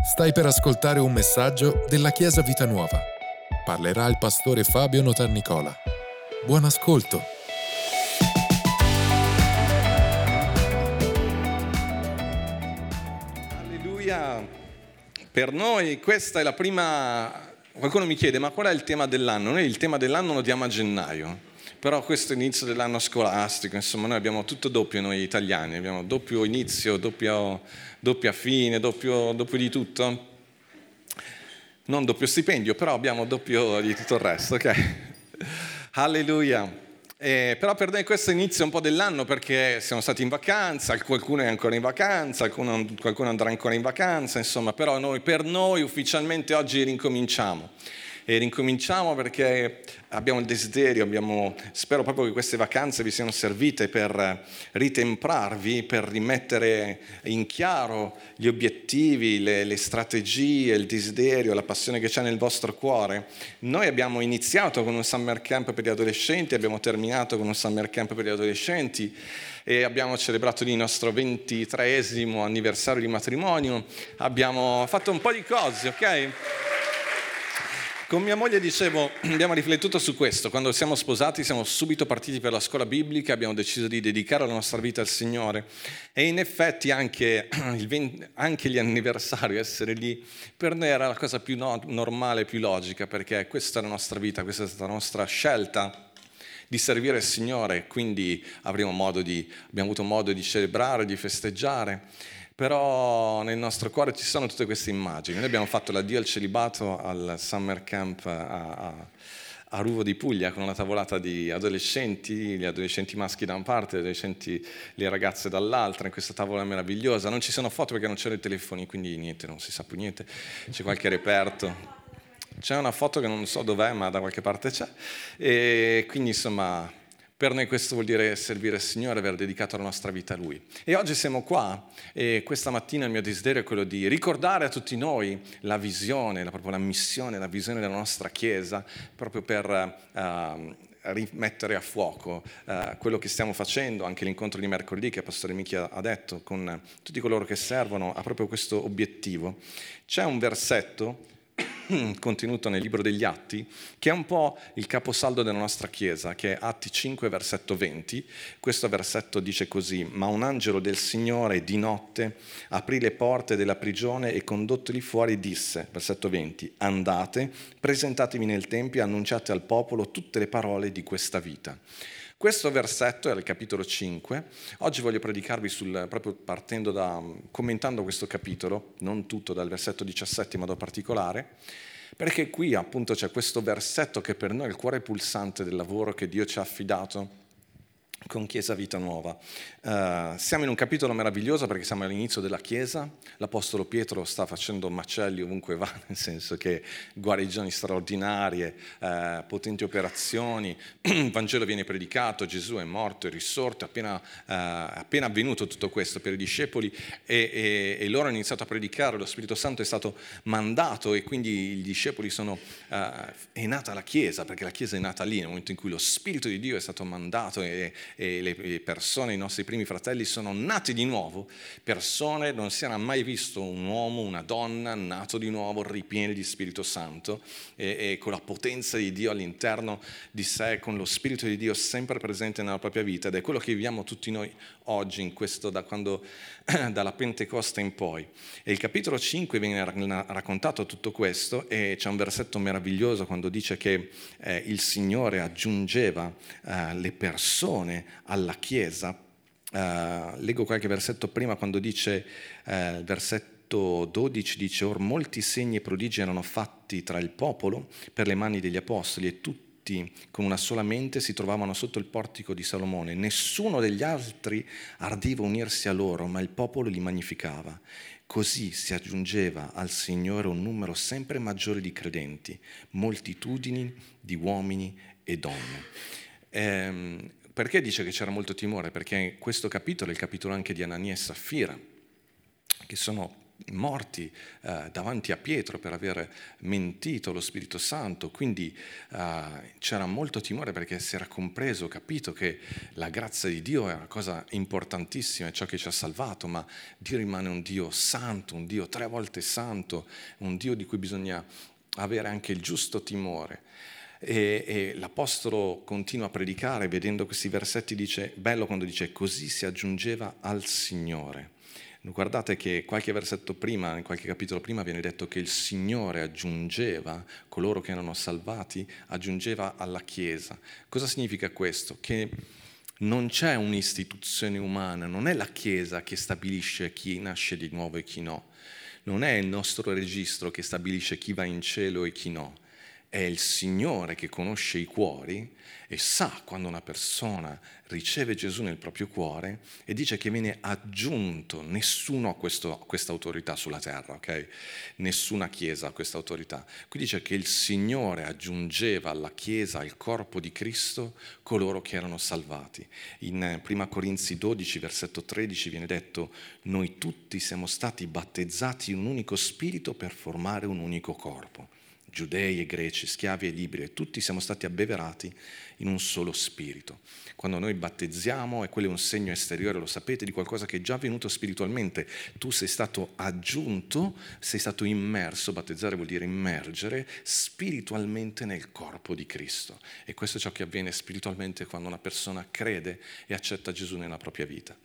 Stai per ascoltare un messaggio della Chiesa Vita Nuova. Parlerà il pastore Fabio Notarnicola. Buon ascolto. Alleluia. Per noi questa è la prima... Qualcuno mi chiede, ma qual è il tema dell'anno? Noi il tema dell'anno lo diamo a gennaio, però questo è l'inizio dell'anno scolastico, insomma noi abbiamo tutto doppio noi italiani, abbiamo doppio inizio, doppio, doppia fine, doppio, doppio di tutto. Non doppio stipendio, però abbiamo doppio di tutto il resto, ok? Alleluia. Eh, però per noi questo inizia un po' dell'anno perché siamo stati in vacanza, qualcuno è ancora in vacanza, qualcuno, qualcuno andrà ancora in vacanza, insomma, però noi, per noi ufficialmente oggi rincominciamo e rincominciamo perché abbiamo il desiderio, abbiamo, spero proprio che queste vacanze vi siano servite per ritemprarvi, per rimettere in chiaro gli obiettivi, le, le strategie, il desiderio, la passione che c'è nel vostro cuore. Noi abbiamo iniziato con un summer camp per gli adolescenti, abbiamo terminato con un summer camp per gli adolescenti e abbiamo celebrato il nostro 23 anniversario di matrimonio, abbiamo fatto un po' di cose, ok? Con mia moglie dicevo, abbiamo riflettuto su questo, quando siamo sposati siamo subito partiti per la scuola biblica, abbiamo deciso di dedicare la nostra vita al Signore. E in effetti anche, 20, anche gli anniversari, essere lì, per noi era la cosa più no, normale, più logica, perché questa è la nostra vita, questa è stata la nostra scelta di servire il Signore, quindi avremo di, abbiamo avuto modo di celebrare, di festeggiare però nel nostro cuore ci sono tutte queste immagini. Noi abbiamo fatto l'addio al celibato al summer camp a, a, a Ruvo di Puglia con una tavolata di adolescenti, gli adolescenti maschi da una parte, gli adolescenti, le ragazze dall'altra, in questa tavola meravigliosa. Non ci sono foto perché non c'erano i telefoni, quindi niente, non si sa più niente. C'è qualche reperto. C'è una foto che non so dov'è, ma da qualche parte c'è. E quindi insomma per noi questo vuol dire servire il Signore, aver dedicato la nostra vita a Lui. E oggi siamo qua e questa mattina il mio desiderio è quello di ricordare a tutti noi la visione, la, proprio la missione, la visione della nostra Chiesa, proprio per uh, rimettere a fuoco uh, quello che stiamo facendo, anche l'incontro di mercoledì che Pastore Michi ha detto con tutti coloro che servono, ha proprio questo obiettivo. C'è un versetto contenuto nel libro degli Atti, che è un po' il caposaldo della nostra Chiesa, che è Atti 5, versetto 20. Questo versetto dice così, ma un angelo del Signore di notte aprì le porte della prigione e condottoli fuori disse, versetto 20, andate, presentatevi nel Tempio e annunciate al popolo tutte le parole di questa vita. Questo versetto è il capitolo 5. Oggi voglio predicarvi sul, proprio partendo da, commentando questo capitolo, non tutto dal versetto 17 in modo particolare, perché qui appunto c'è questo versetto che per noi è il cuore pulsante del lavoro che Dio ci ha affidato con Chiesa Vita Nuova. Uh, siamo in un capitolo meraviglioso perché siamo all'inizio della Chiesa, l'Apostolo Pietro sta facendo macelli ovunque va, nel senso che guarigioni straordinarie, uh, potenti operazioni, il Vangelo viene predicato, Gesù è morto, è risorto, è appena, uh, appena avvenuto tutto questo per i discepoli e, e, e, loro hanno iniziato a predicare, lo Spirito Santo è stato mandato e quindi i discepoli sono, è nata la Chiesa, perché la Chiesa è nata lì nel momento in cui lo Spirito di Dio è stato mandato e, e le persone, i nostri primi fratelli, sono nati di nuovo, persone, non si era mai visto un uomo, una donna nato di nuovo, ripieni di Spirito Santo e, e con la potenza di Dio all'interno di sé, con lo Spirito di Dio sempre presente nella propria vita ed è quello che viviamo tutti noi oggi, in questo, da quando, dalla Pentecoste in poi. E il capitolo 5 viene raccontato tutto questo e c'è un versetto meraviglioso quando dice che eh, il Signore aggiungeva eh, le persone alla Chiesa. Uh, leggo qualche versetto prima quando dice, uh, versetto 12 dice, or molti segni e prodigi erano fatti tra il popolo per le mani degli apostoli e tutti con una sola mente si trovavano sotto il portico di Salomone. Nessuno degli altri ardiva unirsi a loro, ma il popolo li magnificava. Così si aggiungeva al Signore un numero sempre maggiore di credenti, moltitudini di uomini e donne. Ehm, perché dice che c'era molto timore? Perché questo capitolo è il capitolo anche di Anania e Saffira, che sono morti eh, davanti a Pietro per aver mentito lo Spirito Santo, quindi eh, c'era molto timore perché si era compreso, capito che la grazia di Dio è una cosa importantissima, è ciò che ci ha salvato, ma Dio rimane un Dio santo, un Dio tre volte santo, un Dio di cui bisogna avere anche il giusto timore. E, e, l'Apostolo continua a predicare, vedendo questi versetti, dice, bello quando dice, così si aggiungeva al Signore. Guardate che qualche versetto prima, qualche capitolo prima, viene detto che il Signore aggiungeva coloro che erano salvati, aggiungeva alla Chiesa. Cosa significa questo? Che non c'è un'istituzione umana, non è la Chiesa che stabilisce chi nasce di nuovo e chi no, non è il nostro registro che stabilisce chi va in cielo e chi no è il Signore che conosce i cuori e sa quando una persona riceve Gesù nel proprio cuore e dice che viene aggiunto, nessuno ha questa autorità sulla terra, ok? Nessuna chiesa ha questa autorità. Qui dice che il Signore aggiungeva alla chiesa, al corpo di Cristo, coloro che erano salvati. In 1 Corinzi 12, versetto 13 viene detto, noi tutti siamo stati battezzati in un unico spirito per formare un unico corpo giudei e greci, schiavi e liberi, tutti siamo stati abbeverati in un solo spirito. Quando noi battezziamo, e quello è un segno esteriore, lo sapete, di qualcosa che è già avvenuto spiritualmente, tu sei stato aggiunto, sei stato immerso, battezzare vuol dire immergere, spiritualmente nel corpo di Cristo. E questo è ciò che avviene spiritualmente quando una persona crede e accetta Gesù nella propria vita.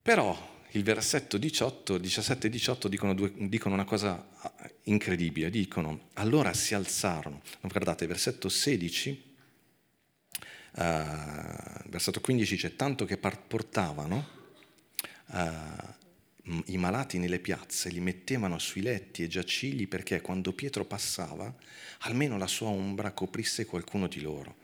Però il versetto 18, 17 e 18 dicono, due, dicono, una cosa incredibile, dicono allora si alzarono, guardate, versetto 16, uh, versetto 15 dice tanto che portavano uh, i malati nelle piazze, li mettevano sui letti e giacigli perché quando Pietro passava almeno la sua ombra coprisse qualcuno di loro.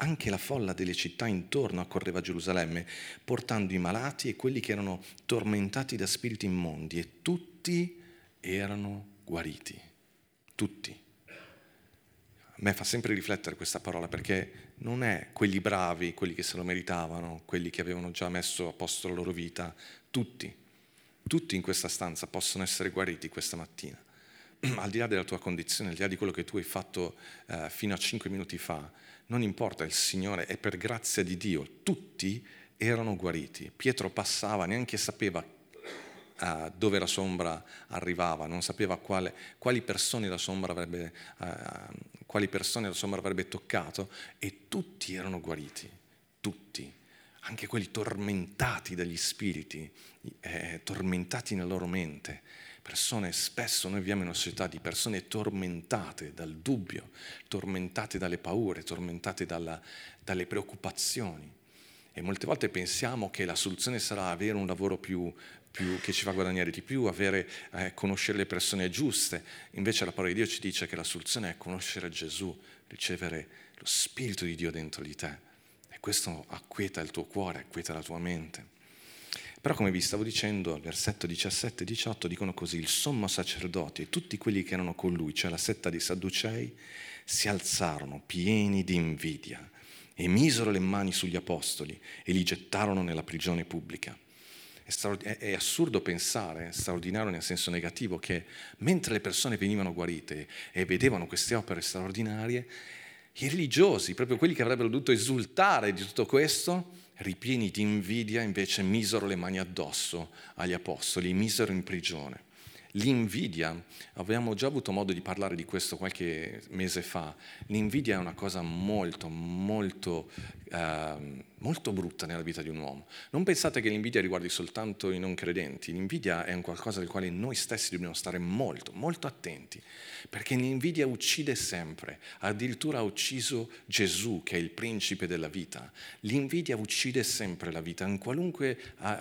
Anche la folla delle città intorno accorreva a Gerusalemme, portando i malati e quelli che erano tormentati da spiriti immondi, e tutti erano guariti. Tutti. A me fa sempre riflettere questa parola perché non è quelli bravi, quelli che se lo meritavano, quelli che avevano già messo a posto la loro vita, tutti, tutti in questa stanza possono essere guariti questa mattina. Al di là della tua condizione, al di là di quello che tu hai fatto eh, fino a cinque minuti fa, non importa, il Signore è per grazia di Dio, tutti erano guariti. Pietro passava, neanche sapeva uh, dove la sombra arrivava, non sapeva quale, quali, persone avrebbe, uh, quali persone la sombra avrebbe toccato e tutti erano guariti, tutti anche quelli tormentati dagli spiriti, eh, tormentati nella loro mente, persone, spesso noi viviamo in una società di persone tormentate dal dubbio, tormentate dalle paure, tormentate dalla, dalle preoccupazioni. E molte volte pensiamo che la soluzione sarà avere un lavoro più, più, che ci fa guadagnare di più, avere, eh, conoscere le persone giuste. Invece la parola di Dio ci dice che la soluzione è conoscere Gesù, ricevere lo Spirito di Dio dentro di te. E questo acquieta il tuo cuore, acquieta la tua mente. Però come vi stavo dicendo, al versetto 17 e 18 dicono così, il sommo sacerdote e tutti quelli che erano con lui, cioè la setta dei Sadducei, si alzarono pieni di invidia e misero le mani sugli apostoli e li gettarono nella prigione pubblica. È, assurdo pensare, straordinario nel senso negativo, che mentre le persone venivano guarite e vedevano queste opere straordinarie, i religiosi, proprio quelli che avrebbero dovuto esultare di tutto questo, ripieni di invidia, invece misero le mani addosso agli apostoli, misero in prigione. L'invidia, abbiamo già avuto modo di parlare di questo qualche mese fa, l'invidia è una cosa molto, molto eh, molto brutta nella vita di un uomo. Non pensate che l'invidia riguardi soltanto i non credenti, l'invidia è un qualcosa del quale noi stessi dobbiamo stare molto, molto attenti, perché l'invidia uccide sempre, addirittura ha ucciso Gesù che è il principe della vita. L'invidia uccide sempre la vita, in qualunque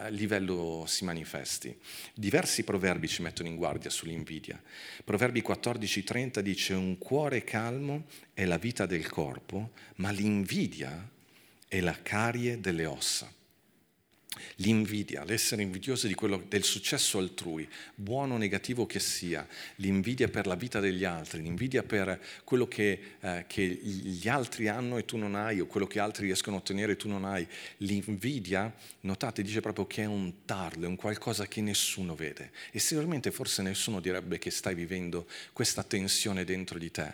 livello si manifesti. Diversi proverbi ci mettono in guardia sull'invidia. Proverbi 14:30 dice un cuore calmo è la vita del corpo, ma l'invidia è la carie delle ossa. L'invidia, l'essere invidiosi quello, del successo altrui, buono o negativo che sia, l'invidia per la vita degli altri, l'invidia per quello che, eh, che, gli altri hanno e tu non hai, o quello che altri riescono a ottenere e tu non hai. L'invidia, notate, dice proprio che è un tarlo, è un qualcosa che nessuno vede. E sicuramente forse nessuno direbbe che stai vivendo questa tensione dentro di te,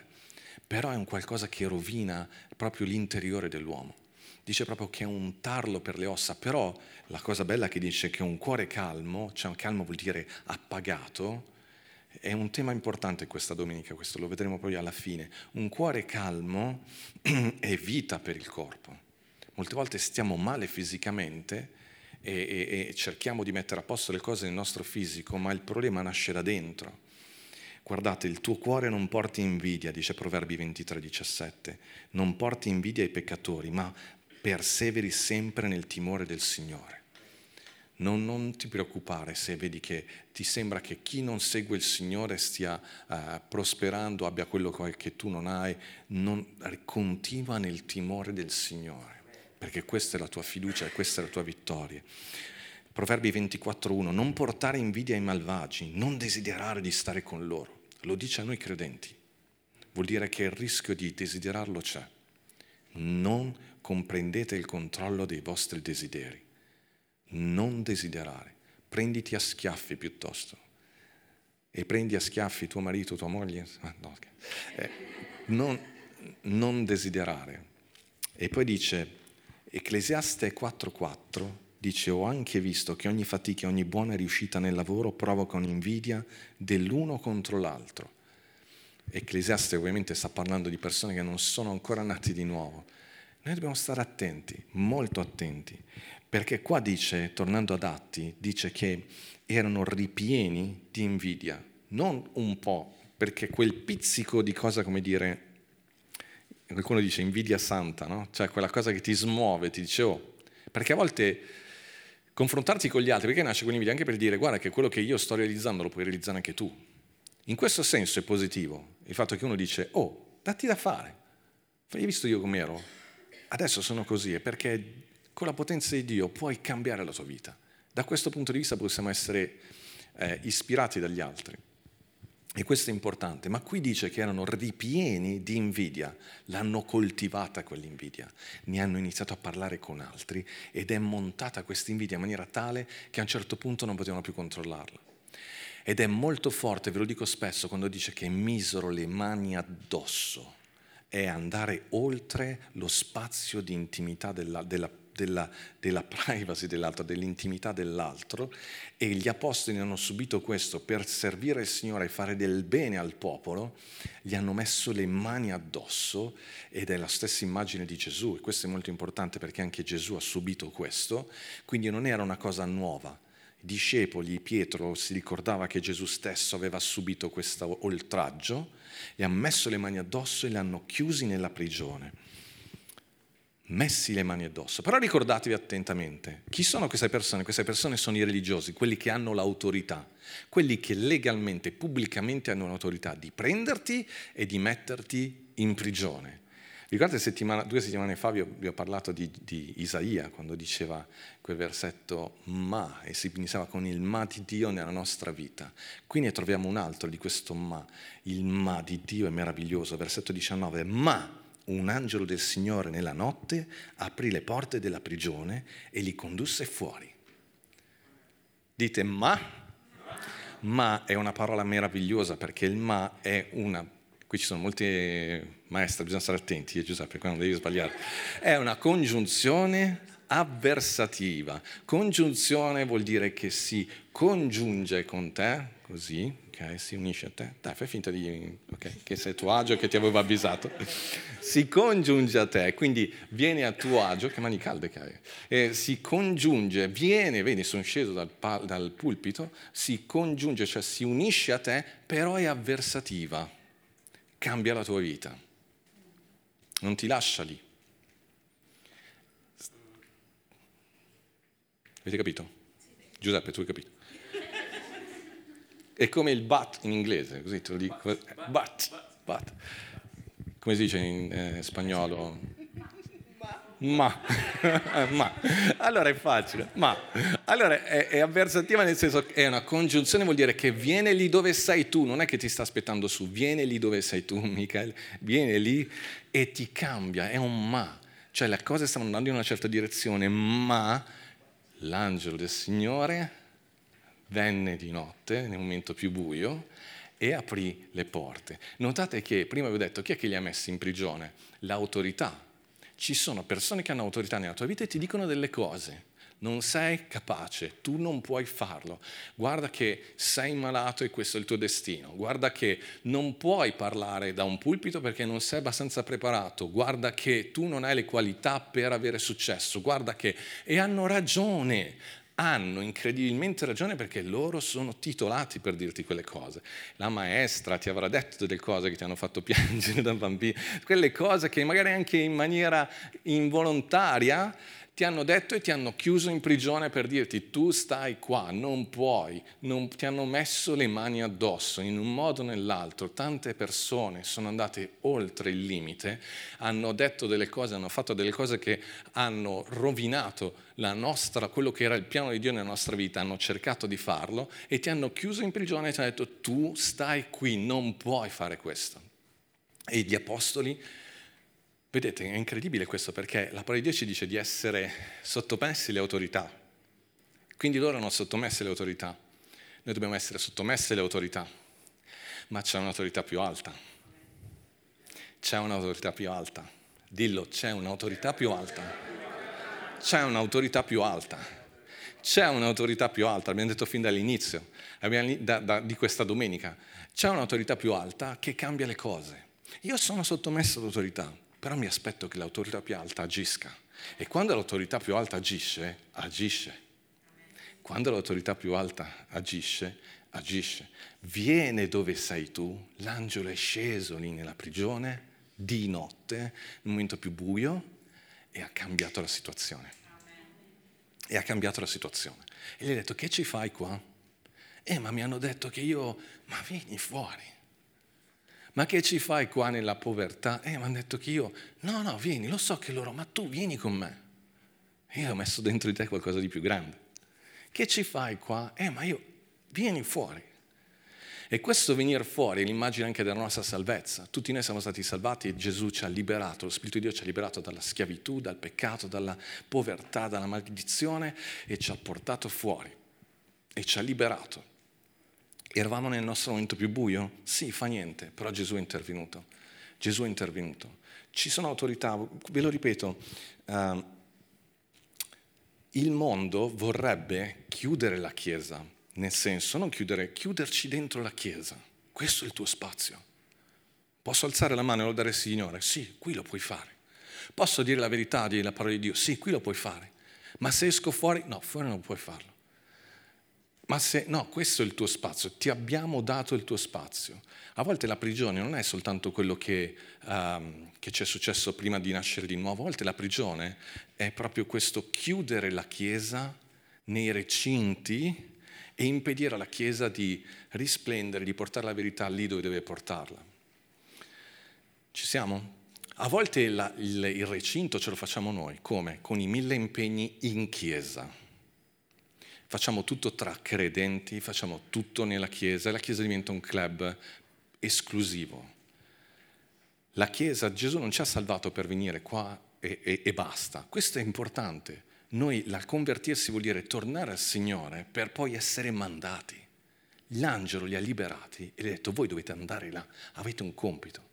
però è un qualcosa che rovina proprio l'interiore dell'uomo dice proprio che è un tarlo per le ossa, però la cosa bella che dice che un cuore calmo, cioè calmo vuol dire appagato, è un tema importante questa domenica, questo lo vedremo poi alla fine. Un cuore calmo è vita per il corpo. Molte volte stiamo male fisicamente e, e, e cerchiamo di mettere a posto le cose nel nostro fisico, ma il problema nasce da dentro. Guardate, il tuo cuore non porti invidia, dice Proverbi 23, 17, non porti invidia ai peccatori, ma perseveri sempre nel timore del Signore. Non, non, ti preoccupare se vedi che ti sembra che chi non segue il Signore stia uh, prosperando, abbia quello che tu non hai, non, continua nel timore del Signore, perché questa è la tua fiducia e questa è la tua vittoria. Proverbi 24.1, non portare invidia ai malvagi, non desiderare di stare con loro. Lo dice a noi credenti. Vuol dire che il rischio di desiderarlo c'è. Non comprendete il controllo dei vostri desideri. Non desiderare, prenditi a schiaffi piuttosto. E prendi a schiaffi tuo marito, tua moglie. Ah, no, eh, non, non desiderare. E poi dice, Ecclesiaste 4.4 dice ho anche visto che ogni fatica, ogni buona riuscita nel lavoro provocano invidia dell'uno contro l'altro. Ecclesiaste ovviamente sta parlando di persone che non sono ancora nati di nuovo, noi dobbiamo stare attenti, molto attenti, perché qua dice, tornando ad Atti, dice che erano ripieni di invidia, non un po', perché quel pizzico di cosa, come dire, qualcuno dice invidia santa, no? Cioè quella cosa che ti smuove, ti dice, oh, perché a volte confrontarti con gli altri, perché nasce quell'invidia? Anche per dire, guarda che quello che io sto realizzando lo puoi realizzare anche tu. In questo senso è positivo il fatto che uno dice, oh, datti da fare. Hai visto io com'ero? adesso sono così, è perché con la potenza di Dio puoi cambiare la tua vita. Da questo punto di vista possiamo essere eh, ispirati dagli altri. E questo è importante, ma qui dice che erano ripieni di invidia, l'hanno coltivata quell'invidia, ne hanno iniziato a parlare con altri ed è montata questa invidia in maniera tale che a un certo punto non potevano più controllarla. Ed è molto forte, ve lo dico spesso, quando dice che misero le mani addosso è andare oltre lo spazio di intimità della, della, della, della privacy dell'altro, dell'intimità dell'altro. E gli apostoli hanno subito questo per servire il Signore e fare del bene al popolo, gli hanno messo le mani addosso ed è la stessa immagine di Gesù. E questo è molto importante perché anche Gesù ha subito questo, quindi non era una cosa nuova discepoli, Pietro si ricordava che Gesù stesso aveva subito questo oltraggio e ha messo le mani addosso e li hanno chiusi nella prigione. Messi le mani addosso. Però ricordatevi attentamente, chi sono queste persone? Queste persone sono i religiosi, quelli che hanno l'autorità, quelli che legalmente, pubblicamente hanno l'autorità di prenderti e di metterti in prigione. Ricordate settimana, due settimane fa vi ho, vi ho parlato di, di, Isaia quando diceva quel versetto ma e si iniziava con il ma di Dio nella nostra vita. Qui ne troviamo un altro di questo ma. Il ma di Dio è meraviglioso. Versetto 19. Ma un angelo del Signore nella notte aprì le porte della prigione e li condusse fuori. Dite ma? Ma è una parola meravigliosa perché il ma è una qui ci sono molte maestre, bisogna stare attenti, eh, Giuseppe, qua non devi sbagliare. È una congiunzione avversativa. Congiunzione vuol dire che si congiunge con te, così, ok, si unisce a te. Dai, fai finta di, ok, che sei a tuo agio, che ti avevo avvisato. Si congiunge a te, quindi viene a tuo agio, che mani calde che hai, e si congiunge, viene, vedi, sono sceso dal, dal pulpito, si congiunge, cioè si unisce a te, però è avversativa cambia la tua vita. Non ti lascia lì. Avete capito? Giuseppe, tu hai capito? È come il but in inglese, così te lo dico. But, but. Come si dice in eh, spagnolo? Ma, ma. Allora è facile, ma. Allora è, è avversativa nel senso che è una congiunzione, vuol dire che viene lì dove sei tu, non è che ti sta aspettando su, viene lì dove sei tu, Michael, viene lì e ti cambia, è un ma. Cioè le cose stanno andando in una certa direzione, ma l'angelo del Signore venne di notte, nel momento più buio, e aprì le porte. Notate che prima vi ho detto chi è che li ha messi in prigione? L'autorità. Ci sono persone che hanno autorità nella tua vita e ti dicono delle cose. Non sei capace, tu non puoi farlo. Guarda che sei malato e questo è il tuo destino. Guarda che non puoi parlare da un pulpito perché non sei abbastanza preparato. Guarda che tu non hai le qualità per avere successo. Guarda che... E hanno ragione hanno incredibilmente ragione perché loro sono titolati per dirti quelle cose. La maestra ti avrà detto delle cose che ti hanno fatto piangere da bambino, quelle cose che magari anche in maniera involontaria ti hanno detto e ti hanno chiuso in prigione per dirti tu stai qua, non puoi, non, ti hanno messo le mani addosso in un modo o nell'altro. Tante persone sono andate oltre il limite, hanno detto delle cose, hanno fatto delle cose che hanno rovinato nostra, quello che era il piano di Dio nella nostra vita, hanno cercato di farlo e ti hanno chiuso in prigione e ti hanno detto tu stai qui, non puoi fare questo. E gli apostoli Vedete, è incredibile questo perché la parola di Dio ci dice di essere sottomessi alle autorità. Quindi loro hanno sottomesse alle autorità. Noi dobbiamo essere sottomessi alle autorità. Ma c'è un'autorità più alta. C'è un'autorità più alta. Dillo, c'è un'autorità più alta. C'è un'autorità più alta. C'è un'autorità più alta, abbiamo detto fin dall'inizio da, da, di questa domenica. C'è un'autorità più alta che cambia le cose. Io sono sottomesso all'autorità, però mi aspetto che l'autorità più alta agisca. E quando l'autorità più alta agisce, agisce. Quando l'autorità più alta agisce, agisce. Viene dove sei tu, l'angelo è sceso lì nella prigione, di notte, nel momento più buio, e ha cambiato la situazione. E ha cambiato la situazione. E gli ha detto, che ci fai qua? Eh, ma mi hanno detto che io, ma vieni fuori ma che ci fai qua nella povertà? Eh, mi hanno detto che io, no, no, vieni, lo so che loro, ma tu vieni con me. Io ho messo dentro di te qualcosa di più grande. Che ci fai qua? Eh, ma io, vieni fuori. E questo venire fuori è l'immagine anche della nostra salvezza. Tutti noi siamo stati salvati e Gesù ci ha liberato, lo Spirito di Dio ci ha liberato dalla schiavitù, dal peccato, dalla povertà, dalla maledizione e ci ha portato fuori e ci ha liberato. Eravamo nel nostro momento più buio? Sì, fa niente, però Gesù è intervenuto. Gesù è intervenuto. Ci sono autorità, ve lo ripeto, uh, il mondo vorrebbe chiudere la Chiesa, nel senso, non chiudere, chiuderci dentro la Chiesa. Questo è il tuo spazio. Posso alzare la mano e lodare il Signore? Sì, qui lo puoi fare. Posso dire la verità, dire la parola di Dio? Sì, qui lo puoi fare. Ma se esco fuori? No, fuori non puoi farlo. Ma se no, questo è il tuo spazio, ti abbiamo dato il tuo spazio. A volte la prigione non è soltanto quello che, um, che ci è successo prima di nascere di nuovo, a volte la prigione è proprio questo chiudere la Chiesa nei recinti e impedire alla Chiesa di risplendere, di portare la verità lì dove deve portarla. Ci siamo? A volte la, il, il recinto ce lo facciamo noi, come? Con i mille impegni in Chiesa facciamo tutto tra credenti, facciamo tutto nella Chiesa e la Chiesa diventa un club esclusivo. La Chiesa, Gesù non ci ha salvato per venire qua e, e, e basta. Questo è importante. Noi, la convertirsi vuol dire tornare al Signore per poi essere mandati. L'angelo li ha liberati e gli ha detto voi dovete andare là, avete un compito.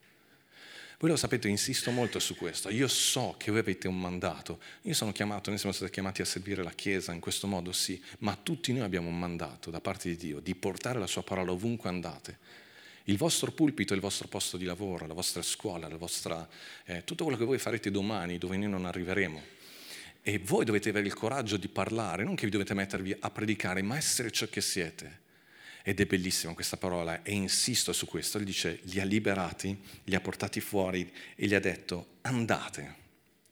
Voi lo sapete, insisto molto su questo. Io so che voi avete un mandato. Io sono chiamato, noi siamo stati chiamati a servire la Chiesa in questo modo, sì, ma tutti noi abbiamo un mandato da parte di Dio di portare la sua parola ovunque andate. Il vostro pulpito è il vostro posto di lavoro, la vostra scuola, la vostra, eh, tutto quello che voi farete domani dove noi non arriveremo. E voi dovete avere il coraggio di parlare, non che vi dovete mettervi a predicare, ma essere ciò che siete. Ed è bellissima questa parola e insisto su questo. Lui dice, li ha liberati, li ha portati fuori e gli ha detto, andate,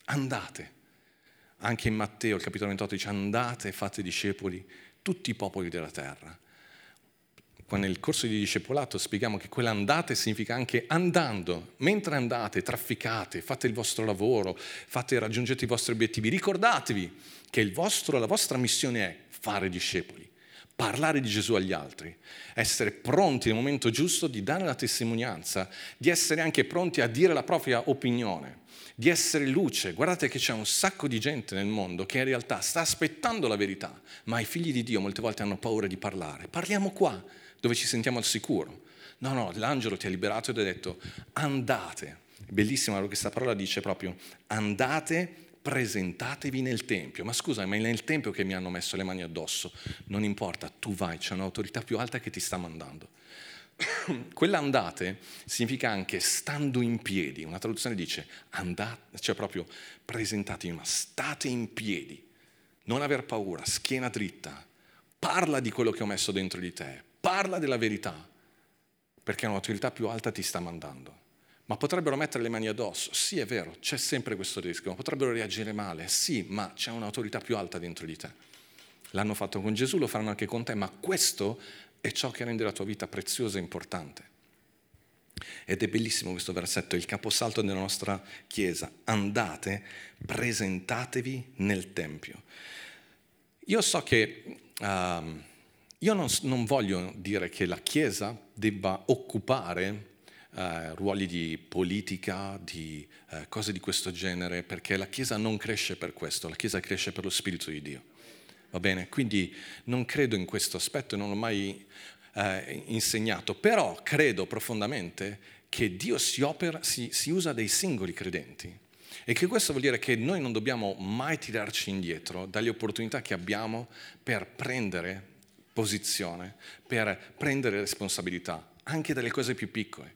andate. Anche in Matteo, il capitolo 28, dice, andate e fate discepoli tutti i popoli della terra. nel corso di discepolato spieghiamo che quell'andate significa anche andando, mentre andate, trafficate, fate il vostro lavoro, fate, raggiungete i vostri obiettivi, ricordatevi che vostro, la vostra missione è fare discepoli, parlare di Gesù agli altri, essere pronti nel momento giusto di dare la testimonianza, di essere anche pronti a dire la propria opinione, di essere luce. Guardate che c'è un sacco di gente nel mondo che in realtà sta aspettando la verità, ma i figli di Dio molte volte hanno paura di parlare. Parliamo qua dove ci sentiamo al sicuro. No, no, l'angelo ti ha liberato ed ha detto andate. Bellissima questa parola dice proprio andate, presentatevi nel Tempio. Ma scusa, ma è nel Tempio che mi hanno messo le mani addosso. Non importa, tu vai, c'è un'autorità più alta che ti sta mandando. Quell'andate significa anche stando in piedi. Una traduzione dice andate, cioè proprio presentatevi, ma state in piedi. Non aver paura, schiena dritta. Parla di quello che ho messo dentro di te parla della verità, perché un'autorità più alta ti sta mandando. Ma potrebbero mettere le mani addosso? Sì, è vero, c'è sempre questo rischio. Potrebbero reagire male? Sì, ma c'è un'autorità più alta dentro di te. L'hanno fatto con Gesù, lo faranno anche con te, ma questo è ciò che rende la tua vita preziosa e importante. Ed è bellissimo questo versetto, il caposalto della nostra Chiesa. Andate, presentatevi nel Tempio. Io so che... Uh, io non, non, voglio dire che la Chiesa debba occupare eh, ruoli di politica, di eh, cose di questo genere, perché la Chiesa non cresce per questo, la Chiesa cresce per lo Spirito di Dio. Va bene? Quindi non credo in questo aspetto non l'ho mai eh, insegnato, però credo profondamente che Dio si, opera, si, si usa dei singoli credenti e che questo vuol dire che noi non dobbiamo mai tirarci indietro dalle opportunità che abbiamo per prendere posizione per prendere responsabilità, anche delle cose più piccole.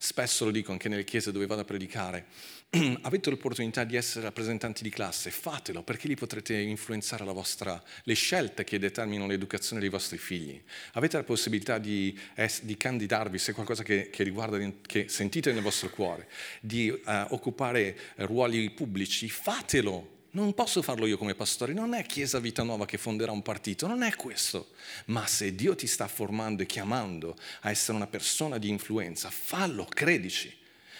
Spesso lo dico anche nelle chiese dove vado a predicare, avete l'opportunità di essere rappresentanti di classe, fatelo perché lì potrete influenzare vostra, le scelte che determinano l'educazione dei vostri figli. Avete la possibilità di, di candidarvi se è qualcosa che, che, riguarda, che sentite nel vostro cuore, di uh, occupare ruoli pubblici, fatelo non posso farlo io come pastore, non è Chiesa Vita Nuova che fonderà un partito, non è questo. Ma se Dio ti sta formando e chiamando a essere una persona di influenza, fallo, credici.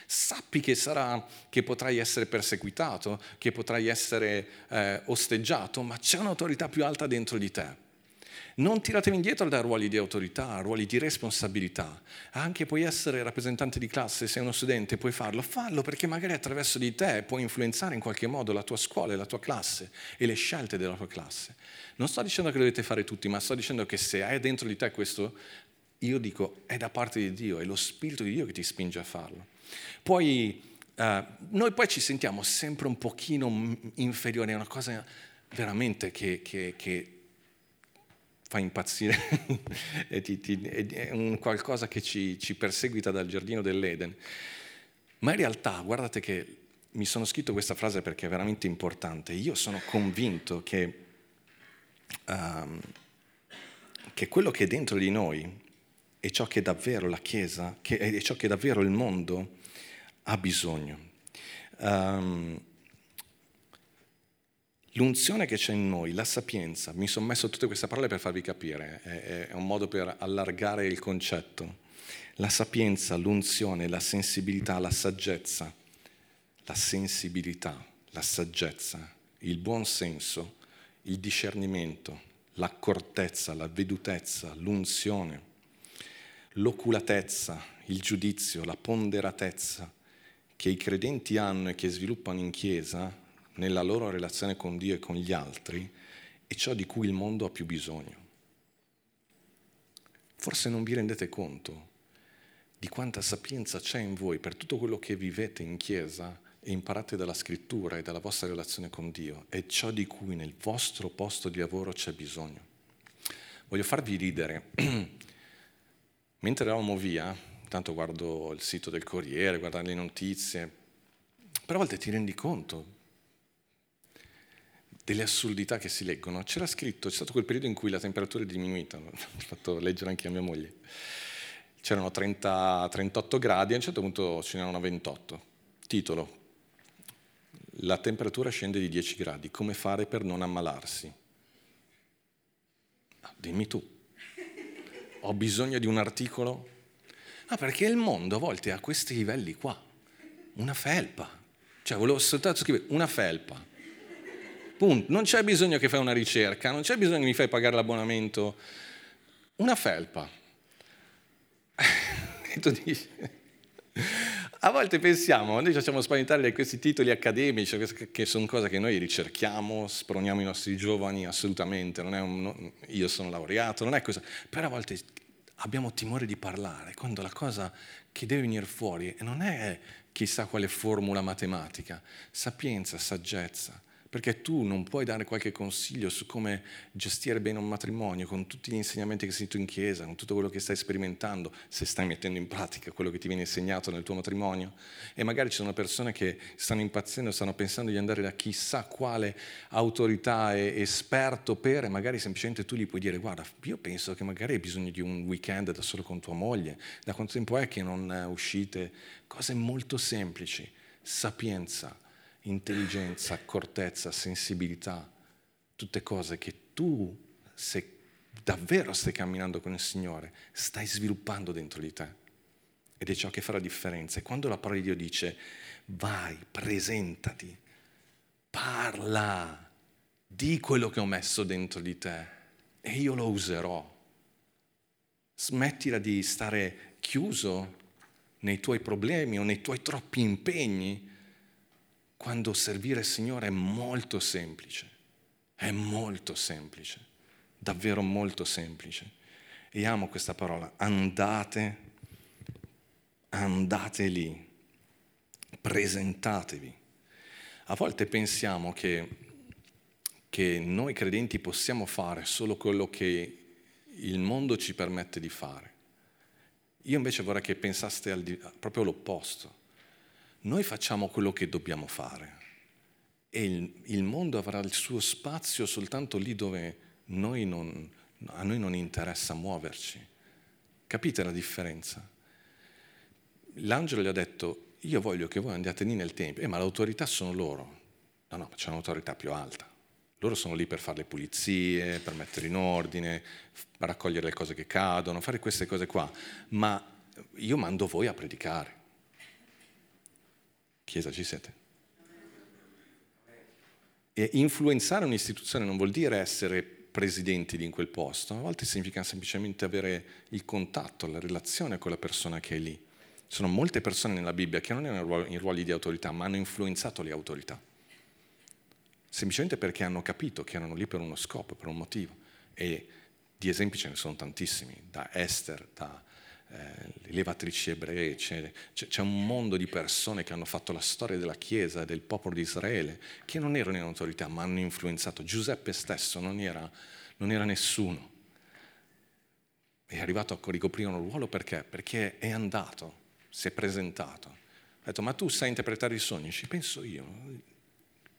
Sappi che, sarà, che potrai essere perseguitato, che potrai essere eh, osteggiato, ma c'è un'autorità più alta dentro di te non tiratevi indietro da ruoli di autorità, ruoli di responsabilità. Anche puoi essere rappresentante di classe, sei uno studente, puoi farlo. Fallo perché magari attraverso di te puoi influenzare in qualche modo la tua scuola la tua classe e le scelte della tua classe. Non sto dicendo che dovete fare tutti, ma sto dicendo che se hai dentro di te questo, io dico, è da parte di Dio, è lo Spirito di Dio che ti spinge a farlo. Poi, eh, noi poi ci sentiamo sempre un pochino inferiori, è una cosa veramente che, che, che fa impazzire, è, è un qualcosa che ci, ci perseguita dal giardino dell'Eden. Ma in realtà, guardate che mi sono scritto questa frase perché è veramente importante. Io sono convinto che, um, che quello che è dentro di noi è ciò che davvero la Chiesa, che è ciò che davvero il mondo ha bisogno. Um, L'unzione che c'è in noi, la sapienza, mi sono messo tutte queste parole per farvi capire, è, è un modo per allargare il concetto. La sapienza, l'unzione, la sensibilità, la saggezza, la sensibilità, la saggezza, il buon senso, il discernimento, l'accortezza, la vedutezza, l'unzione, l'oculatezza, il giudizio, la ponderatezza che i credenti hanno e che sviluppano in chiesa nella loro relazione con Dio e con gli altri è ciò di cui il mondo ha più bisogno. Forse non vi rendete conto di quanta sapienza c'è in voi per tutto quello che vivete in chiesa e imparate dalla scrittura e dalla vostra relazione con Dio, è ciò di cui nel vostro posto di lavoro c'è bisogno. Voglio farvi ridere. Mentre eravamo via, intanto guardo il sito del Corriere, guardo le notizie, però a volte ti rendi conto delle assurdità che si leggono. C'era scritto, c'è stato quel periodo in cui la temperatura è diminuita, l'ho fatto leggere anche a mia moglie. C'erano 30, 38 gradi, a un certo punto ce n'erano 28. Titolo, la temperatura scende di 10 gradi, come fare per non ammalarsi? Ah, dimmi tu. ho bisogno di un articolo? No, perché il mondo a volte ha questi livelli qua, una felpa. Cioè, volevo soltanto scrivere una felpa. Punto. Non c'è bisogno che fai una ricerca, non c'è bisogno che mi fai pagare l'abbonamento. Una felpa. e tu dici... A volte pensiamo, noi ci facciamo spaventare da questi titoli accademici, che sono cose che noi ricerchiamo, sproniamo i nostri giovani, assolutamente, un, non, io sono laureato, non è questo, però a volte abbiamo timore di parlare, quando la cosa che deve venire fuori non è chissà quale formula matematica, sapienza, saggezza, perché tu non puoi dare qualche consiglio su come gestire bene un matrimonio con tutti gli insegnamenti che senti in chiesa, con tutto quello che stai sperimentando, se stai mettendo in pratica quello che ti viene insegnato nel tuo matrimonio. E magari ci sono persone che stanno impazzendo, stanno pensando di andare da chissà quale autorità e esperto per, e magari semplicemente tu gli puoi dire, guarda, io penso che magari hai bisogno di un weekend da solo con tua moglie, da quanto tempo è che non uscite? Cose molto semplici, sapienza intelligenza, accortezza, sensibilità, tutte cose che tu, se davvero stai camminando con il Signore, stai sviluppando dentro di te. Ed è ciò che fa la differenza. E quando la parola di Dio dice, vai, presentati, parla, di quello che ho messo dentro di te e io lo userò. Smettila di stare chiuso nei tuoi problemi o nei tuoi troppi impegni quando servire il Signore è molto semplice, è molto semplice, davvero molto semplice. E amo questa parola, andate, andate lì, presentatevi. A volte pensiamo che, che noi credenti possiamo fare solo quello che il mondo ci permette di fare. Io invece vorrei che pensaste al, proprio all'opposto noi facciamo quello che dobbiamo fare e il, il mondo avrà il suo spazio soltanto lì dove noi non, a noi non interessa muoverci. Capite la differenza? L'angelo gli ha detto, io voglio che voi andiate lì nel Tempio, eh, ma l'autorità sono loro. No, no, c'è un'autorità più alta. Loro sono lì per fare le pulizie, per mettere in ordine, raccogliere le cose che cadono, fare queste cose qua. Ma io mando voi a predicare. Chiesa, ci siete? E influenzare un'istituzione non vuol dire essere presidenti in quel posto, a volte significa semplicemente avere il contatto, la relazione con la persona che è lì. Ci sono molte persone nella Bibbia che non erano in ruoli di autorità, ma hanno influenzato le autorità, semplicemente perché hanno capito che erano lì per uno scopo, per un motivo. E di esempi ce ne sono tantissimi, da Esther, da eh, le levatrici ebree, c'è, c'è, un mondo di persone che hanno fatto la storia della Chiesa, del popolo di Israele, che non erano in autorità, ma hanno influenzato. Giuseppe stesso non era, non era nessuno. È arrivato a ricoprire un ruolo perché? Perché è andato, si è presentato. Ha detto, ma tu sai interpretare i sogni? Ci penso io,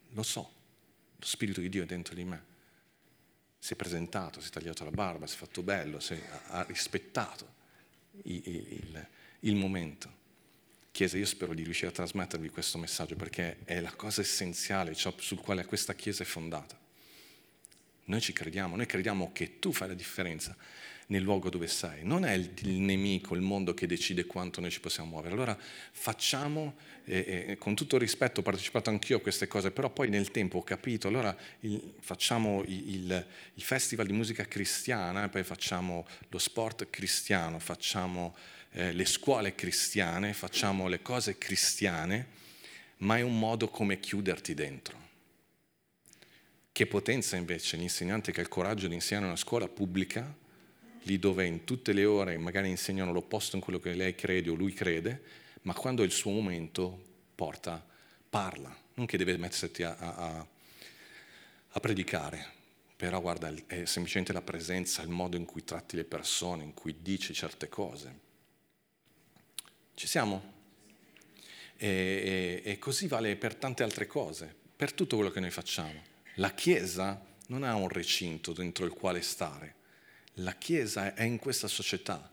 lo so, lo Spirito di Dio è dentro di me. Si è presentato, si è tagliato la barba, si è fatto bello, si è, ha rispettato il, il, il momento. Chiesa, io spero di riuscire a trasmettervi questo messaggio perché è la cosa essenziale ciò sul quale questa Chiesa è fondata. Noi ci crediamo, noi crediamo che tu fai la differenza nel luogo dove sei. Non è il, il nemico, il mondo che decide quanto noi ci possiamo muovere. Allora facciamo, eh, eh, con tutto il rispetto, ho partecipato anch'io a queste cose, però poi nel tempo ho capito, allora il, facciamo il, il, festival di musica cristiana, poi facciamo lo sport cristiano, facciamo eh, le scuole cristiane, facciamo le cose cristiane, ma è un modo come chiuderti dentro. Che potenza invece l'insegnante che ha il coraggio di insegnare una scuola pubblica, lì dove in tutte le ore magari insegnano l'opposto in quello che lei crede o lui crede, ma quando è il suo momento porta, parla, non che deve mettersi a, a, a predicare, però guarda, è semplicemente la presenza, il modo in cui tratti le persone, in cui dici certe cose. Ci siamo? E, e, e così vale per tante altre cose, per tutto quello che noi facciamo. La Chiesa non ha un recinto dentro il quale stare, la Chiesa è in questa società,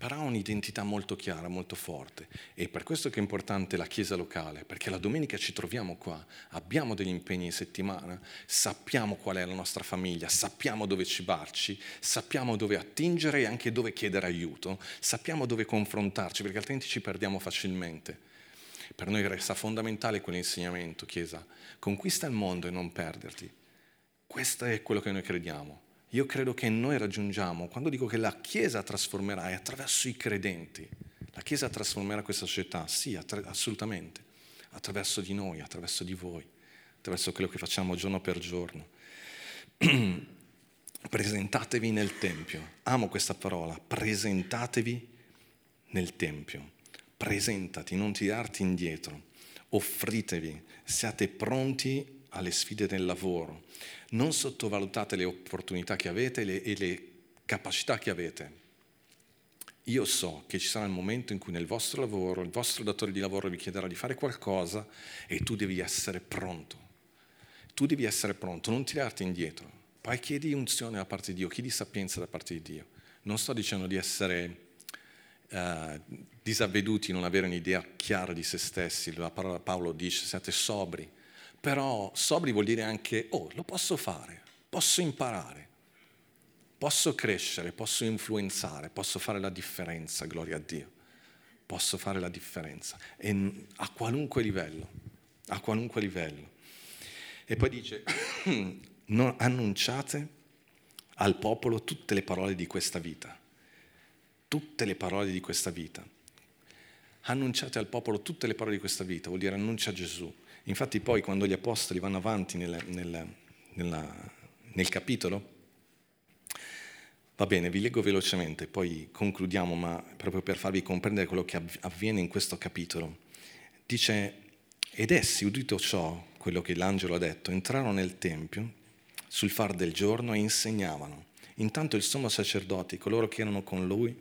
però ha un'identità molto chiara, molto forte. E per questo che è importante la Chiesa locale, perché la domenica ci troviamo qua, abbiamo degli impegni in settimana, sappiamo qual è la nostra famiglia, sappiamo dove cibarci, sappiamo dove attingere e anche dove chiedere aiuto, sappiamo dove confrontarci, perché altrimenti ci perdiamo facilmente. Per noi resta fondamentale quell'insegnamento, Chiesa, conquista il mondo e non perderti. Questo è quello che noi crediamo. Io credo che noi raggiungiamo, quando dico che la Chiesa trasformerà, è attraverso i credenti. La Chiesa trasformerà questa società, sì, attra- assolutamente, attraverso di noi, attraverso di voi, attraverso quello che facciamo giorno per giorno. presentatevi nel Tempio. Amo questa parola, presentatevi nel Tempio. Presentati, non tirarti indietro. Offritevi, siate pronti alle sfide del lavoro non sottovalutate le opportunità che avete e le capacità che avete. Io so che ci sarà il momento in cui nel vostro lavoro, il vostro datore di lavoro vi chiederà di fare qualcosa e tu devi essere pronto. Tu devi essere pronto, non tirarti indietro. Poi chiedi unzione da parte di Dio, chiedi sapienza da parte di Dio. Non sto dicendo di essere uh, disavveduti, non avere un'idea chiara di se stessi. La parola Paolo dice siate sobri, però sobri vuol dire anche, oh, lo posso fare, posso imparare, posso crescere, posso influenzare, posso fare la differenza, gloria a Dio. Posso fare la differenza e a qualunque livello, a qualunque livello. E poi dice, non annunciate al popolo tutte le parole di questa vita, tutte le parole di questa vita. Annunciate al popolo tutte le parole di questa vita, vuol dire annuncia Gesù, Infatti poi quando gli apostoli vanno avanti nel, nel, nella, nel capitolo, va bene, vi leggo velocemente, poi concludiamo, ma proprio per farvi comprendere quello che avviene in questo capitolo. Dice, ed essi, udito ciò, quello che l'angelo ha detto, entrarono nel Tempio sul far del giorno e insegnavano. Intanto il sommo sacerdote, coloro che erano con lui,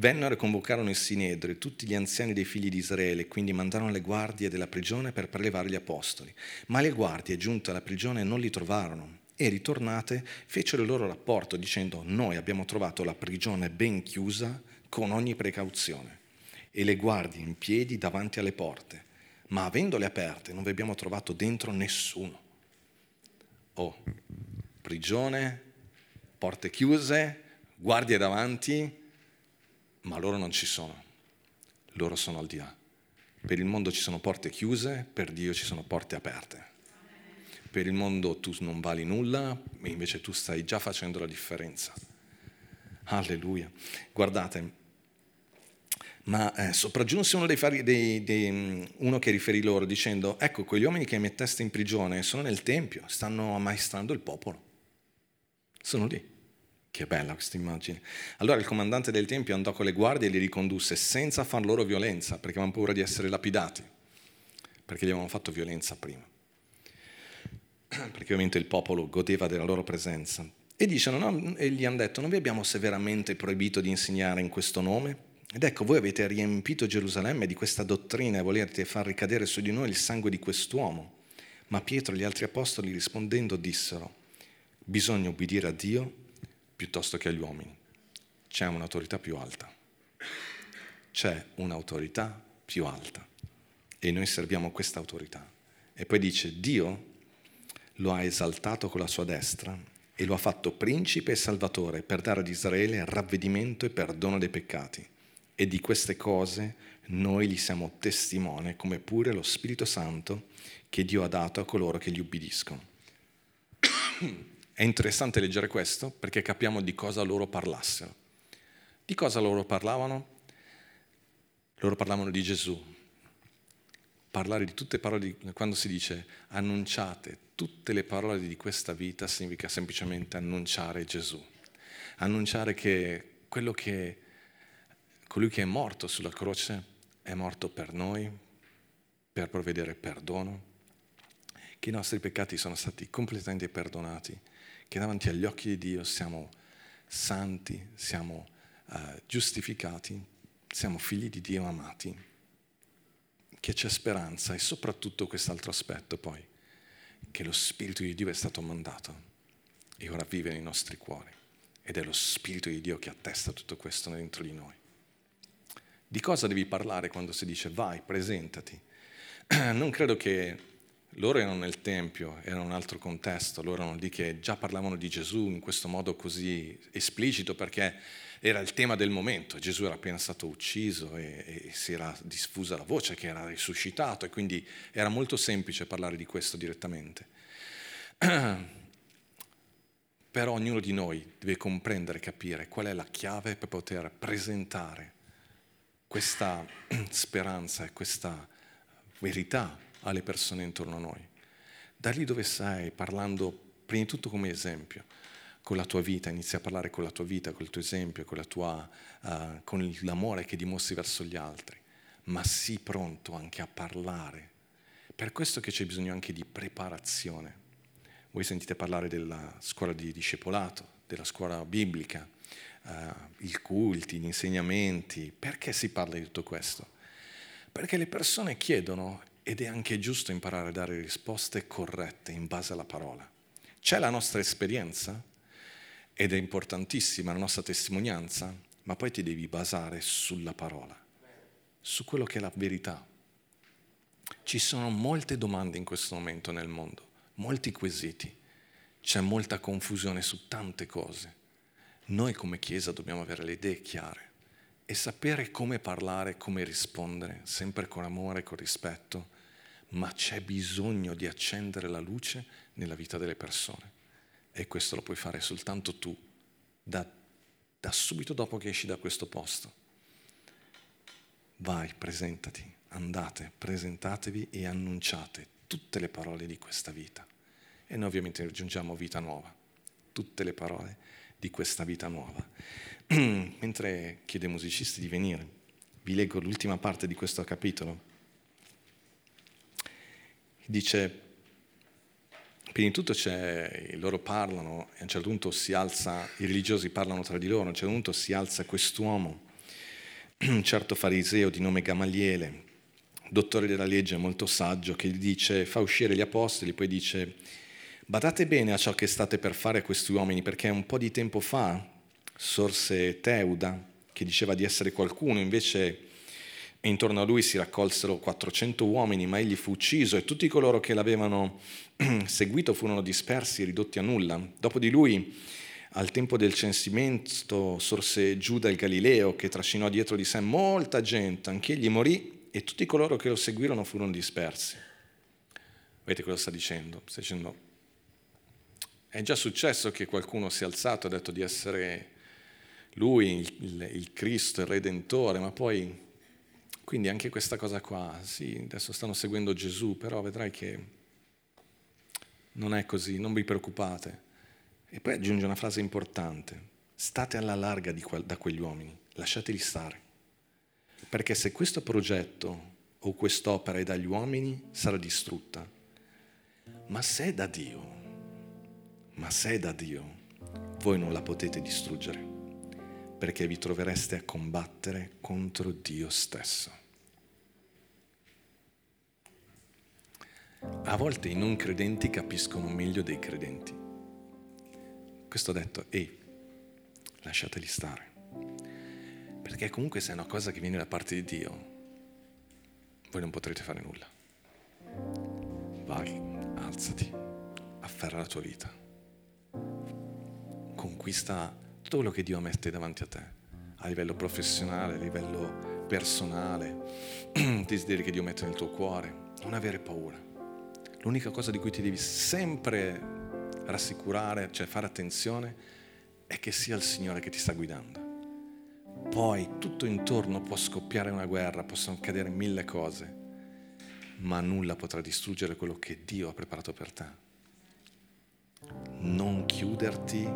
Vennero e convocarono il Sinedro e tutti gli anziani dei figli di Israele, quindi mandarono le guardie della prigione per prelevare gli apostoli. Ma le guardie, giunte alla prigione, non li trovarono e ritornate fecero il loro rapporto dicendo noi abbiamo trovato la prigione ben chiusa con ogni precauzione e le guardie in piedi davanti alle porte, ma avendole aperte non vi abbiamo trovato dentro nessuno. Oh, prigione, porte chiuse, guardie davanti, ma loro non ci sono, loro sono al di là. Per il mondo ci sono porte chiuse, per Dio ci sono porte aperte. Per il mondo tu non vali nulla, invece tu stai già facendo la differenza. Alleluia. Guardate, ma eh, sopraggiunse uno, dei, dei, dei, uno che riferì loro dicendo, ecco, quegli uomini che metteste in prigione sono nel Tempio, stanno ammaestrando il popolo. Sono lì. Che bella questa immagine. Allora il comandante del Tempio andò con le guardie e li ricondusse senza far loro violenza, perché avevano paura di essere lapidati, perché gli avevano fatto violenza prima. Perché ovviamente il popolo godeva della loro presenza. E, dicono, no, e gli hanno detto, non vi abbiamo severamente proibito di insegnare in questo nome? Ed ecco, voi avete riempito Gerusalemme di questa dottrina e volete far ricadere su di noi il sangue di quest'uomo. Ma Pietro e gli altri apostoli rispondendo dissero, bisogna obbedire a Dio piuttosto che agli uomini. C'è un'autorità più alta. C'è un'autorità più alta. E noi serviamo questa autorità. E poi dice, Dio lo ha esaltato con la sua destra e lo ha fatto principe e salvatore per dare ad Israele ravvedimento e perdono dei peccati. E di queste cose noi gli siamo testimone, come pure lo Spirito Santo che Dio ha dato a coloro che gli ubbidiscono. È interessante leggere questo perché capiamo di cosa loro parlassero. Di cosa loro parlavano? Loro parlavano di Gesù. Parlare di tutte le parole, di, quando si dice annunciate tutte le parole di questa vita, significa semplicemente annunciare Gesù. Annunciare che quello che, colui che è morto sulla croce è morto per noi, per provvedere perdono, che i nostri peccati sono stati completamente perdonati che davanti agli occhi di Dio siamo santi, siamo uh, giustificati, siamo figli di Dio amati, che c'è speranza e soprattutto quest'altro aspetto poi, che lo Spirito di Dio è stato mandato e ora vive nei nostri cuori ed è lo Spirito di Dio che attesta tutto questo dentro di noi. Di cosa devi parlare quando si dice vai, presentati? Non credo che loro erano nel Tempio, era un altro contesto, loro erano lì che già parlavano di Gesù in questo modo così esplicito perché era il tema del momento. Gesù era appena stato ucciso e, e, si era diffusa la voce che era risuscitato e quindi era molto semplice parlare di questo direttamente. Però ognuno di noi deve comprendere capire qual è la chiave per poter presentare questa speranza e questa verità alle persone intorno a noi. Da lì dove sei, parlando prima di tutto come esempio, con la tua vita, inizi a parlare con la tua vita, con il tuo esempio, con, tua, uh, con l'amore che dimostri verso gli altri, ma sii pronto anche a parlare. Per questo che c'è bisogno anche di preparazione. Voi sentite parlare della scuola di discepolato, della scuola biblica, uh, i culti, gli insegnamenti. Perché si parla di tutto questo? Perché le persone chiedono ed è anche giusto imparare a dare risposte corrette in base alla parola. C'è la nostra esperienza ed è importantissima la nostra testimonianza, ma poi ti devi basare sulla parola, su quello che è la verità. Ci sono molte domande in questo momento nel mondo, molti quesiti, c'è molta confusione su tante cose. Noi come Chiesa dobbiamo avere le idee chiare e sapere come parlare, come rispondere, sempre con amore, con rispetto ma c'è bisogno di accendere la luce nella vita delle persone. E questo lo puoi fare soltanto tu, da, da subito dopo che esci da questo posto. Vai, presentati, andate, presentatevi e annunciate tutte le parole di questa vita. E noi ovviamente raggiungiamo vita nuova, tutte le parole di questa vita nuova. Mentre chiedo ai musicisti di venire, vi leggo l'ultima parte di questo capitolo dice, prima di tutto loro parlano e a un certo punto si alza, i religiosi parlano tra di loro, a un certo punto si alza quest'uomo, un certo fariseo di nome Gamaliele, dottore della legge molto saggio, che dice, fa uscire gli apostoli, poi dice, badate bene a ciò che state per fare a questi uomini, perché un po' di tempo fa sorse Teuda, che diceva di essere qualcuno, invece e intorno a lui si raccolsero 400 uomini, ma egli fu ucciso e tutti coloro che l'avevano seguito furono dispersi ridotti a nulla. Dopo di lui, al tempo del censimento, sorse Giuda il Galileo che trascinò dietro di sé molta gente, anch'egli morì e tutti coloro che lo seguirono furono dispersi. Vedete cosa sta dicendo? Sta dicendo, è già successo che qualcuno si è alzato e ha detto di essere lui, il, il Cristo, il Redentore, ma poi quindi anche questa cosa qua, sì, adesso stanno seguendo Gesù, però vedrai che non è così, non vi preoccupate. E poi aggiunge una frase importante, state alla larga que- da quegli uomini, lasciateli stare. Perché se questo progetto o quest'opera è dagli uomini, sarà distrutta. Ma se è da Dio, ma se è da Dio, voi non la potete distruggere, perché vi trovereste a combattere contro Dio stesso. A volte i non credenti capiscono meglio dei credenti. Questo detto, ehi, lasciateli stare. Perché comunque se è una cosa che viene da parte di Dio, voi non potrete fare nulla. Vai, alzati, afferra la tua vita. Conquista tutto quello che Dio mette davanti a te, a livello professionale, a livello personale, desideri che Dio mette nel tuo cuore. Non avere paura l'unica cosa di cui ti devi sempre rassicurare, cioè fare attenzione, è che sia il Signore che ti sta guidando. Poi tutto intorno può scoppiare una guerra, possono accadere mille cose, ma nulla potrà distruggere quello che Dio ha preparato per te. Non chiuderti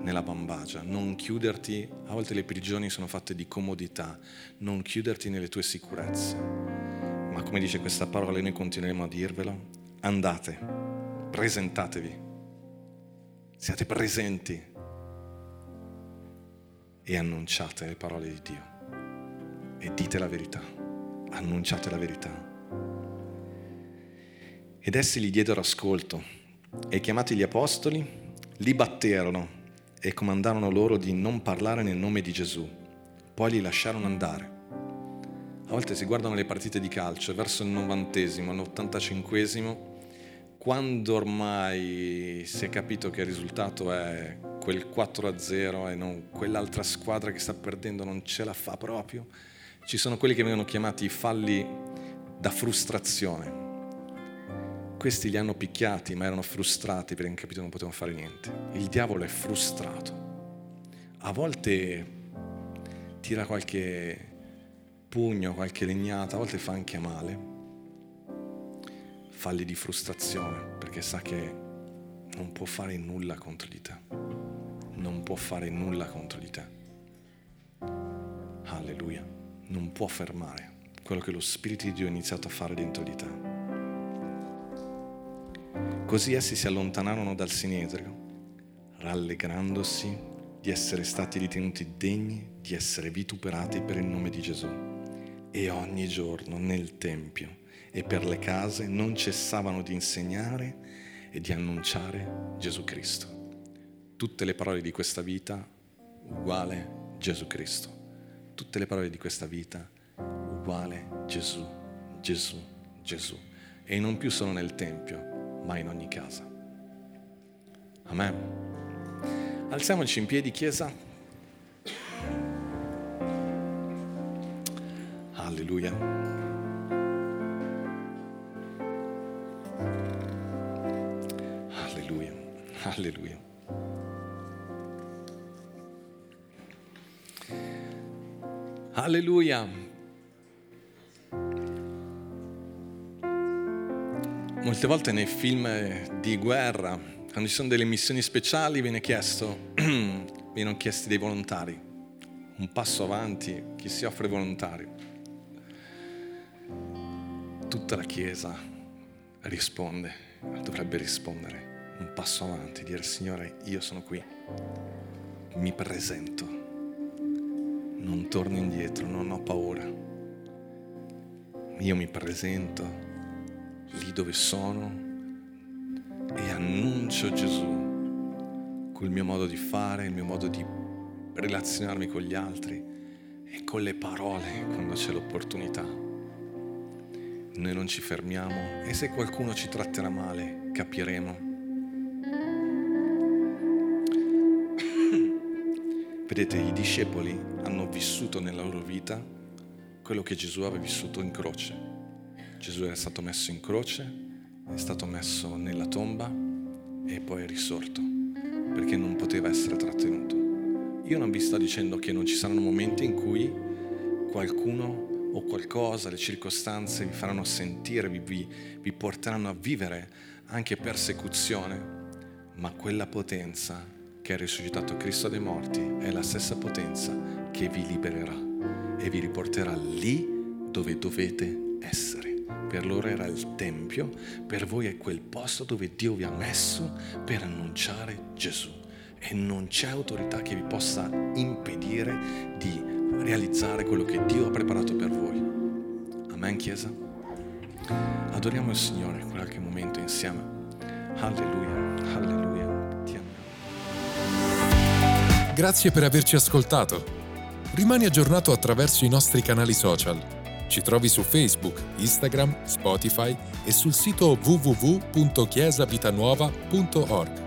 nella bambagia, non chiuderti, a volte le prigioni sono fatte di comodità, non chiuderti nelle tue sicurezze. Ma come dice questa parola, noi continueremo a dirvelo, andate, presentatevi, siate presenti e annunciate le parole di Dio e dite la verità, annunciate la verità. Ed essi gli diedero ascolto e chiamati gli apostoli, li batterono e comandarono loro di non parlare nel nome di Gesù. Poi li lasciarono andare. A volte si guardano le partite di calcio verso il novantesimo, l'ottantacinquesimo, quando ormai si è capito che il risultato è quel 4-0 e non quell'altra squadra che sta perdendo non ce la fa proprio, ci sono quelli che vengono chiamati falli da frustrazione. Questi li hanno picchiati ma erano frustrati perché hanno capito che non potevano fare niente. Il diavolo è frustrato. A volte tira qualche pugno, qualche legnata, a volte fa anche male falli di frustrazione perché sa che non può fare nulla contro di te. Non può fare nulla contro di te. Alleluia. Non può fermare quello che lo Spirito di Dio ha iniziato a fare dentro di te. Così essi si allontanarono dal Sinedrio, rallegrandosi di essere stati ritenuti degni di essere vituperati per il nome di Gesù. E ogni giorno nel Tempio e per le case non cessavano di insegnare e di annunciare Gesù Cristo. Tutte le parole di questa vita uguale Gesù Cristo. Tutte le parole di questa vita uguale Gesù, Gesù, Gesù. E non più solo nel Tempio, ma in ogni casa. Amen. Alziamoci in piedi, Chiesa. Alleluia. Alleluia. Alleluia. Molte volte nei film di guerra, quando ci sono delle missioni speciali, viene chiesto, vengono chiesti dei volontari. Un passo avanti, chi si offre volontario. Tutta la Chiesa risponde, dovrebbe rispondere un passo avanti, dire Signore, io sono qui, mi presento, non torno indietro, non ho paura. Io mi presento lì dove sono e annuncio Gesù col mio modo di fare, il mio modo di relazionarmi con gli altri e con le parole quando c'è l'opportunità. Noi non ci fermiamo e se qualcuno ci tratterà male capiremo Vedete, i discepoli hanno vissuto nella loro vita quello che Gesù aveva vissuto in croce. Gesù era stato messo in croce, è stato messo nella tomba e poi è risorto, perché non poteva essere trattenuto. Io non vi sto dicendo che non ci saranno momenti in cui qualcuno o qualcosa, le circostanze vi faranno sentire, vi, vi, vi porteranno a vivere anche persecuzione, ma quella potenza che ha risuscitato Cristo dai morti è la stessa potenza che vi libererà e vi riporterà lì dove dovete essere. Per loro era il Tempio, per voi è quel posto dove Dio vi ha messo per annunciare Gesù. E non c'è autorità che vi possa impedire di realizzare quello che Dio ha preparato per voi. Amen, Chiesa? Adoriamo il Signore qualche momento insieme. Alleluia, alleluia. Grazie per averci ascoltato. Rimani aggiornato attraverso i nostri canali social. Ci trovi su Facebook, Instagram, Spotify e sul sito www.chiesavitanuova.org.